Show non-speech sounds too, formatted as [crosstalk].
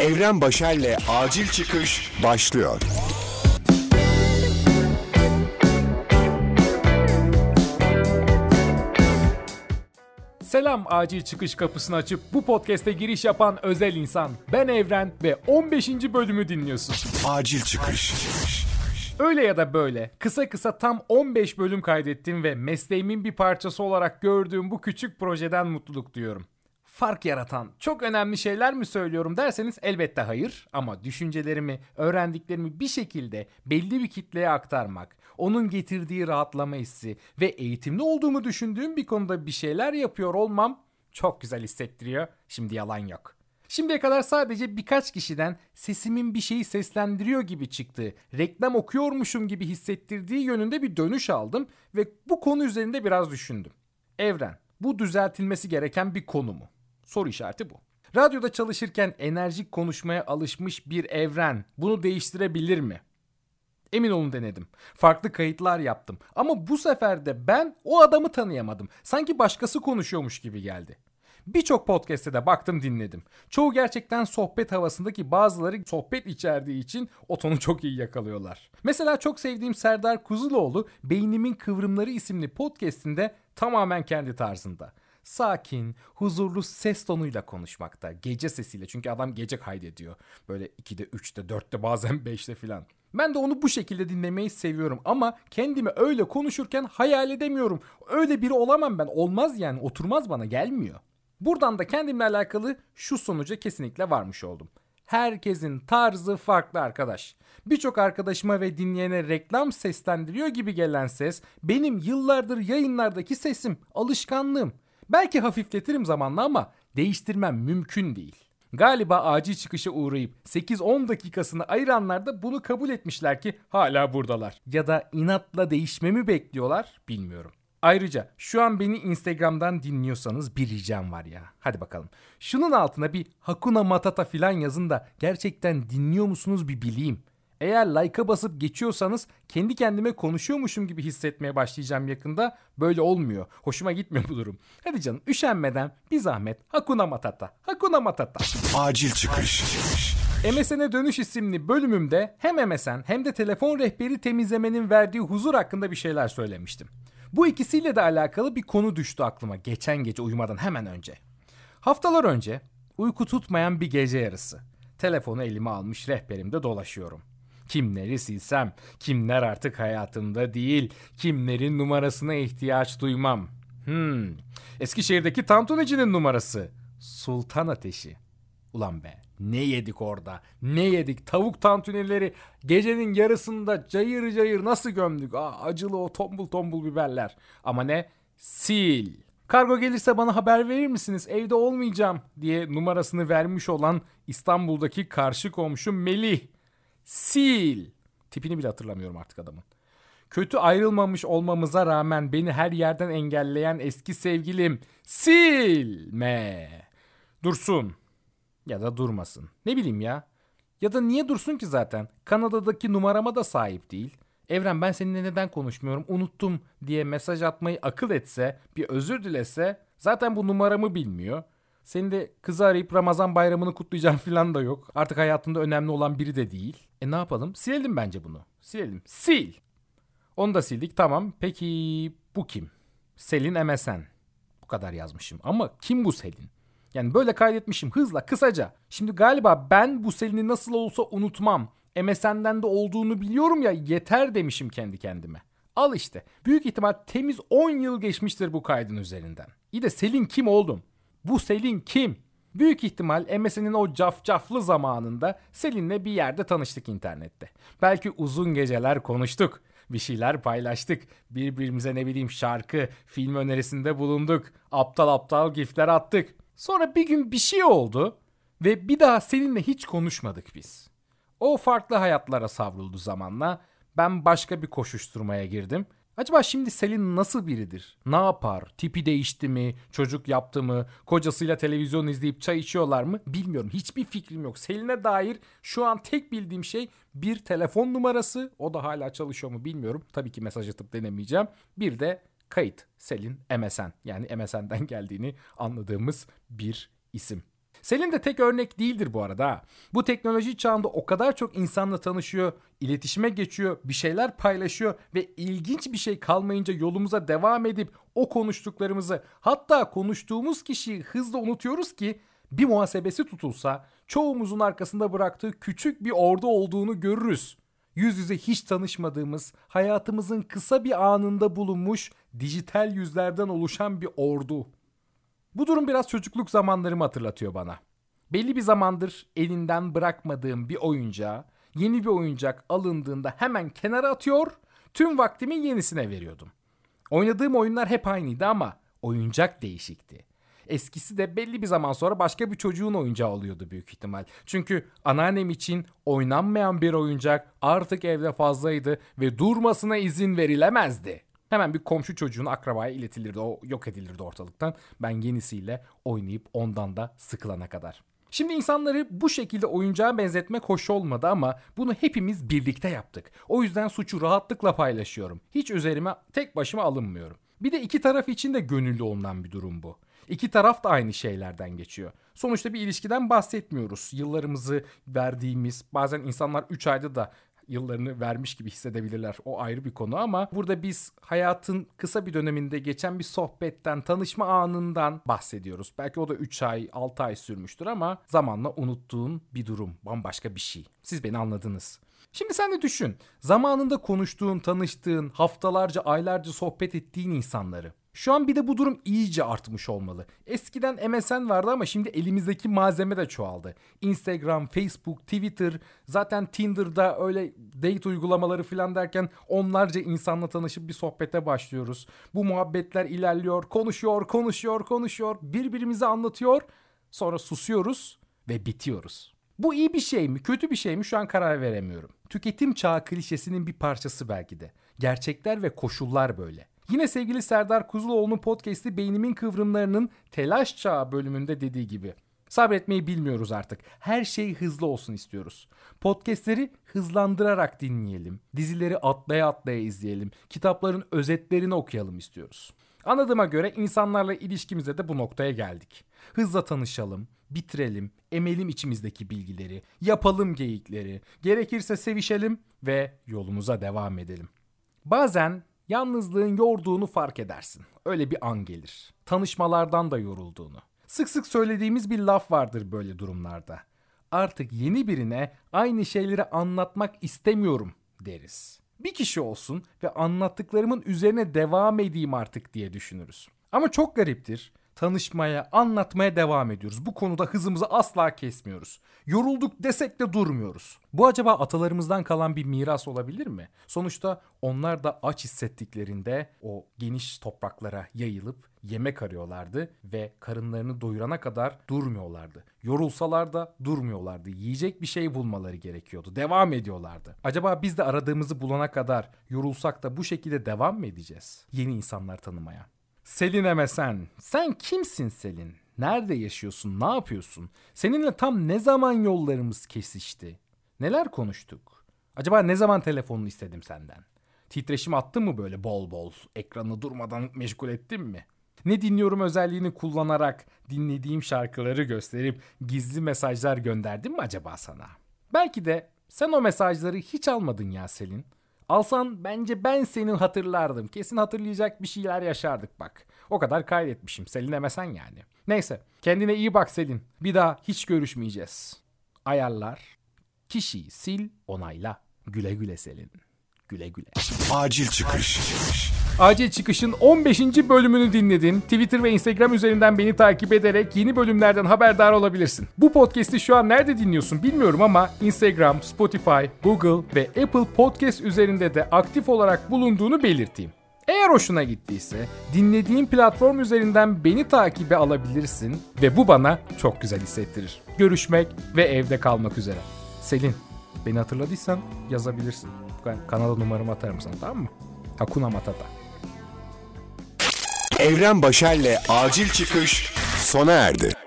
Evren Başer'le Acil Çıkış başlıyor. Selam acil çıkış kapısını açıp bu podcast'e giriş yapan özel insan. Ben Evren ve 15. bölümü dinliyorsun. Acil Çıkış. Öyle ya da böyle kısa kısa tam 15 bölüm kaydettim ve mesleğimin bir parçası olarak gördüğüm bu küçük projeden mutluluk duyuyorum. Fark yaratan çok önemli şeyler mi söylüyorum derseniz elbette hayır ama düşüncelerimi, öğrendiklerimi bir şekilde belli bir kitleye aktarmak, onun getirdiği rahatlama hissi ve eğitimli olduğumu düşündüğüm bir konuda bir şeyler yapıyor olmam çok güzel hissettiriyor. Şimdi yalan yok. Şimdiye kadar sadece birkaç kişiden sesimin bir şeyi seslendiriyor gibi çıktığı, reklam okuyormuşum gibi hissettirdiği yönünde bir dönüş aldım ve bu konu üzerinde biraz düşündüm. Evren, bu düzeltilmesi gereken bir konu mu? Soru işareti bu. Radyoda çalışırken enerjik konuşmaya alışmış bir evren bunu değiştirebilir mi? Emin olun denedim. Farklı kayıtlar yaptım. Ama bu sefer de ben o adamı tanıyamadım. Sanki başkası konuşuyormuş gibi geldi. Birçok podcast'e de baktım dinledim. Çoğu gerçekten sohbet havasındaki bazıları sohbet içerdiği için o tonu çok iyi yakalıyorlar. Mesela çok sevdiğim Serdar Kuzuloğlu Beynimin Kıvrımları isimli podcast'inde tamamen kendi tarzında. Sakin, huzurlu ses tonuyla konuşmakta. Gece sesiyle çünkü adam gece kaydediyor. Böyle 2'de, 3'te, 4'te bazen [laughs] 5'te filan. Ben de onu bu şekilde dinlemeyi seviyorum ama kendimi öyle konuşurken hayal edemiyorum. Öyle biri olamam ben. Olmaz yani oturmaz bana gelmiyor. Buradan da kendimle alakalı şu sonuca kesinlikle varmış oldum. Herkesin tarzı farklı arkadaş. Birçok arkadaşıma ve dinleyene reklam seslendiriyor gibi gelen ses benim yıllardır yayınlardaki sesim, alışkanlığım. Belki hafifletirim zamanla ama değiştirmem mümkün değil. Galiba acil çıkışa uğrayıp 8-10 dakikasını ayıranlar da bunu kabul etmişler ki hala buradalar. Ya da inatla değişmemi bekliyorlar bilmiyorum. Ayrıca şu an beni Instagram'dan dinliyorsanız bir ricam var ya. Hadi bakalım. Şunun altına bir Hakuna Matata filan yazın da gerçekten dinliyor musunuz bir bileyim. Eğer like'a basıp geçiyorsanız kendi kendime konuşuyormuşum gibi hissetmeye başlayacağım yakında. Böyle olmuyor. Hoşuma gitmiyor bu durum. Hadi canım üşenmeden bir zahmet Hakuna Matata. Hakuna Matata. Acil Çıkış. MSN'e Dönüş isimli bölümümde hem MSN hem de telefon rehberi temizlemenin verdiği huzur hakkında bir şeyler söylemiştim. Bu ikisiyle de alakalı bir konu düştü aklıma geçen gece uyumadan hemen önce. Haftalar önce uyku tutmayan bir gece yarısı. Telefonu elime almış rehberimde dolaşıyorum. Kimleri silsem, kimler artık hayatımda değil, kimlerin numarasına ihtiyaç duymam. Hmm, Eskişehir'deki tantunecinin numarası. Sultan Ateşi. Ulan be ne yedik orada? Ne yedik? Tavuk tantunileri gecenin yarısında cayır cayır nasıl gömdük? Aa, acılı o tombul tombul biberler. Ama ne? Sil. Kargo gelirse bana haber verir misiniz? Evde olmayacağım diye numarasını vermiş olan İstanbul'daki karşı komşum Melih. Sil. Tipini bile hatırlamıyorum artık adamın. Kötü ayrılmamış olmamıza rağmen beni her yerden engelleyen eski sevgilim silme. Dursun. Ya da durmasın. Ne bileyim ya. Ya da niye dursun ki zaten? Kanada'daki numarama da sahip değil. Evren ben seninle neden konuşmuyorum unuttum diye mesaj atmayı akıl etse bir özür dilese zaten bu numaramı bilmiyor. Seni de kızı arayıp Ramazan bayramını kutlayacağım [laughs] falan da yok. Artık hayatında önemli olan biri de değil. E ne yapalım? Silelim bence bunu. Silelim. Sil. Onu da sildik tamam. Peki bu kim? Selin MSN. Bu kadar yazmışım. Ama kim bu Selin? Yani böyle kaydetmişim hızla kısaca. Şimdi galiba ben bu Selin'i nasıl olsa unutmam. MSN'den de olduğunu biliyorum ya yeter demişim kendi kendime. Al işte. Büyük ihtimal temiz 10 yıl geçmiştir bu kaydın üzerinden. İyi de Selin kim oldum? Bu Selin kim? Büyük ihtimal MSN'in o cafcaflı zamanında Selin'le bir yerde tanıştık internette. Belki uzun geceler konuştuk. Bir şeyler paylaştık. Birbirimize ne bileyim şarkı, film önerisinde bulunduk. Aptal aptal gifler attık. Sonra bir gün bir şey oldu ve bir daha seninle hiç konuşmadık biz. O farklı hayatlara savruldu zamanla. Ben başka bir koşuşturmaya girdim. Acaba şimdi Selin nasıl biridir? Ne yapar? Tipi değişti mi? Çocuk yaptı mı? Kocasıyla televizyon izleyip çay içiyorlar mı? Bilmiyorum. Hiçbir fikrim yok. Selin'e dair şu an tek bildiğim şey bir telefon numarası. O da hala çalışıyor mu bilmiyorum. Tabii ki mesaj atıp denemeyeceğim. Bir de kayıt Selin MSN yani MSN'den [laughs] geldiğini anladığımız bir isim. Selin de tek örnek değildir bu arada. Bu teknoloji çağında o kadar çok insanla tanışıyor, iletişime geçiyor, bir şeyler paylaşıyor ve ilginç bir şey kalmayınca yolumuza devam edip o konuştuklarımızı hatta konuştuğumuz kişiyi hızla unutuyoruz ki bir muhasebesi tutulsa çoğumuzun arkasında bıraktığı küçük bir ordu olduğunu görürüz. Yüz yüze hiç tanışmadığımız, hayatımızın kısa bir anında bulunmuş dijital yüzlerden oluşan bir ordu. Bu durum biraz çocukluk zamanlarımı hatırlatıyor bana. Belli bir zamandır elinden bırakmadığım bir oyuncağı yeni bir oyuncak alındığında hemen kenara atıyor, tüm vaktimi yenisine veriyordum. Oynadığım oyunlar hep aynıydı ama oyuncak değişikti. Eskisi de belli bir zaman sonra başka bir çocuğun oyuncağı oluyordu büyük ihtimal. Çünkü anneannem için oynanmayan bir oyuncak artık evde fazlaydı ve durmasına izin verilemezdi. Hemen bir komşu çocuğun akrabaya iletilirdi. O yok edilirdi ortalıktan. Ben yenisiyle oynayıp ondan da sıkılana kadar. Şimdi insanları bu şekilde oyuncağa benzetmek hoş olmadı ama bunu hepimiz birlikte yaptık. O yüzden suçu rahatlıkla paylaşıyorum. Hiç üzerime tek başıma alınmıyorum. Bir de iki taraf için de gönüllü olunan bir durum bu. İki taraf da aynı şeylerden geçiyor. Sonuçta bir ilişkiden bahsetmiyoruz. Yıllarımızı verdiğimiz, bazen insanlar 3 ayda da yıllarını vermiş gibi hissedebilirler. O ayrı bir konu ama burada biz hayatın kısa bir döneminde geçen bir sohbetten, tanışma anından bahsediyoruz. Belki o da 3 ay, 6 ay sürmüştür ama zamanla unuttuğun bir durum, bambaşka bir şey. Siz beni anladınız. Şimdi sen de düşün. Zamanında konuştuğun, tanıştığın, haftalarca, aylarca sohbet ettiğin insanları. Şu an bir de bu durum iyice artmış olmalı. Eskiden MSN vardı ama şimdi elimizdeki malzeme de çoğaldı. Instagram, Facebook, Twitter, zaten Tinder'da öyle date uygulamaları falan derken onlarca insanla tanışıp bir sohbete başlıyoruz. Bu muhabbetler ilerliyor, konuşuyor, konuşuyor, konuşuyor, birbirimize anlatıyor. Sonra susuyoruz ve bitiyoruz. Bu iyi bir şey mi, kötü bir şey mi şu an karar veremiyorum. Tüketim çağı klişesinin bir parçası belki de. Gerçekler ve koşullar böyle. Yine sevgili Serdar Kuzuloğlu'nun podcast'i Beynimin Kıvrımlarının Telaş Çağı bölümünde dediği gibi. Sabretmeyi bilmiyoruz artık. Her şey hızlı olsun istiyoruz. Podcast'leri hızlandırarak dinleyelim. Dizileri atlaya atlaya izleyelim. Kitapların özetlerini okuyalım istiyoruz. Anladığıma göre insanlarla ilişkimize de bu noktaya geldik. Hızla tanışalım, bitirelim, emelim içimizdeki bilgileri, yapalım geyikleri, gerekirse sevişelim ve yolumuza devam edelim. Bazen yalnızlığın yorduğunu fark edersin. Öyle bir an gelir. Tanışmalardan da yorulduğunu. Sık sık söylediğimiz bir laf vardır böyle durumlarda. Artık yeni birine aynı şeyleri anlatmak istemiyorum deriz. Bir kişi olsun ve anlattıklarımın üzerine devam edeyim artık diye düşünürüz. Ama çok gariptir. Tanışmaya, anlatmaya devam ediyoruz. Bu konuda hızımızı asla kesmiyoruz. Yorulduk desek de durmuyoruz. Bu acaba atalarımızdan kalan bir miras olabilir mi? Sonuçta onlar da aç hissettiklerinde o geniş topraklara yayılıp yemek arıyorlardı ve karınlarını doyurana kadar durmuyorlardı. Yorulsalar da durmuyorlardı. Yiyecek bir şey bulmaları gerekiyordu. Devam ediyorlardı. Acaba biz de aradığımızı bulana kadar yorulsak da bu şekilde devam mı edeceğiz? Yeni insanlar tanımaya. Selin Emesen. Sen kimsin Selin? Nerede yaşıyorsun? Ne yapıyorsun? Seninle tam ne zaman yollarımız kesişti? Neler konuştuk? Acaba ne zaman telefonunu istedim senden? Titreşim attın mı böyle bol bol? Ekranı durmadan meşgul ettin mi? Ne dinliyorum özelliğini kullanarak dinlediğim şarkıları gösterip gizli mesajlar gönderdim mi acaba sana? Belki de sen o mesajları hiç almadın ya Selin. Alsan bence ben senin hatırlardım. Kesin hatırlayacak bir şeyler yaşardık bak. O kadar kaydetmişim. Selin demesen yani. Neyse. Kendine iyi bak Selin. Bir daha hiç görüşmeyeceğiz. Ayarlar. Kişiyi sil onayla. Güle güle Selin. Güle güle. Acil çıkış. Acil Çıkış'ın 15. bölümünü dinledin. Twitter ve Instagram üzerinden beni takip ederek yeni bölümlerden haberdar olabilirsin. Bu podcast'i şu an nerede dinliyorsun bilmiyorum ama Instagram, Spotify, Google ve Apple Podcast üzerinde de aktif olarak bulunduğunu belirteyim. Eğer hoşuna gittiyse dinlediğin platform üzerinden beni takibe alabilirsin ve bu bana çok güzel hissettirir. Görüşmek ve evde kalmak üzere. Selin, beni hatırladıysan yazabilirsin. Kanala numaramı atarım sana tamam mı? Hakuna Matata. Evren Başer'le acil çıkış sona erdi.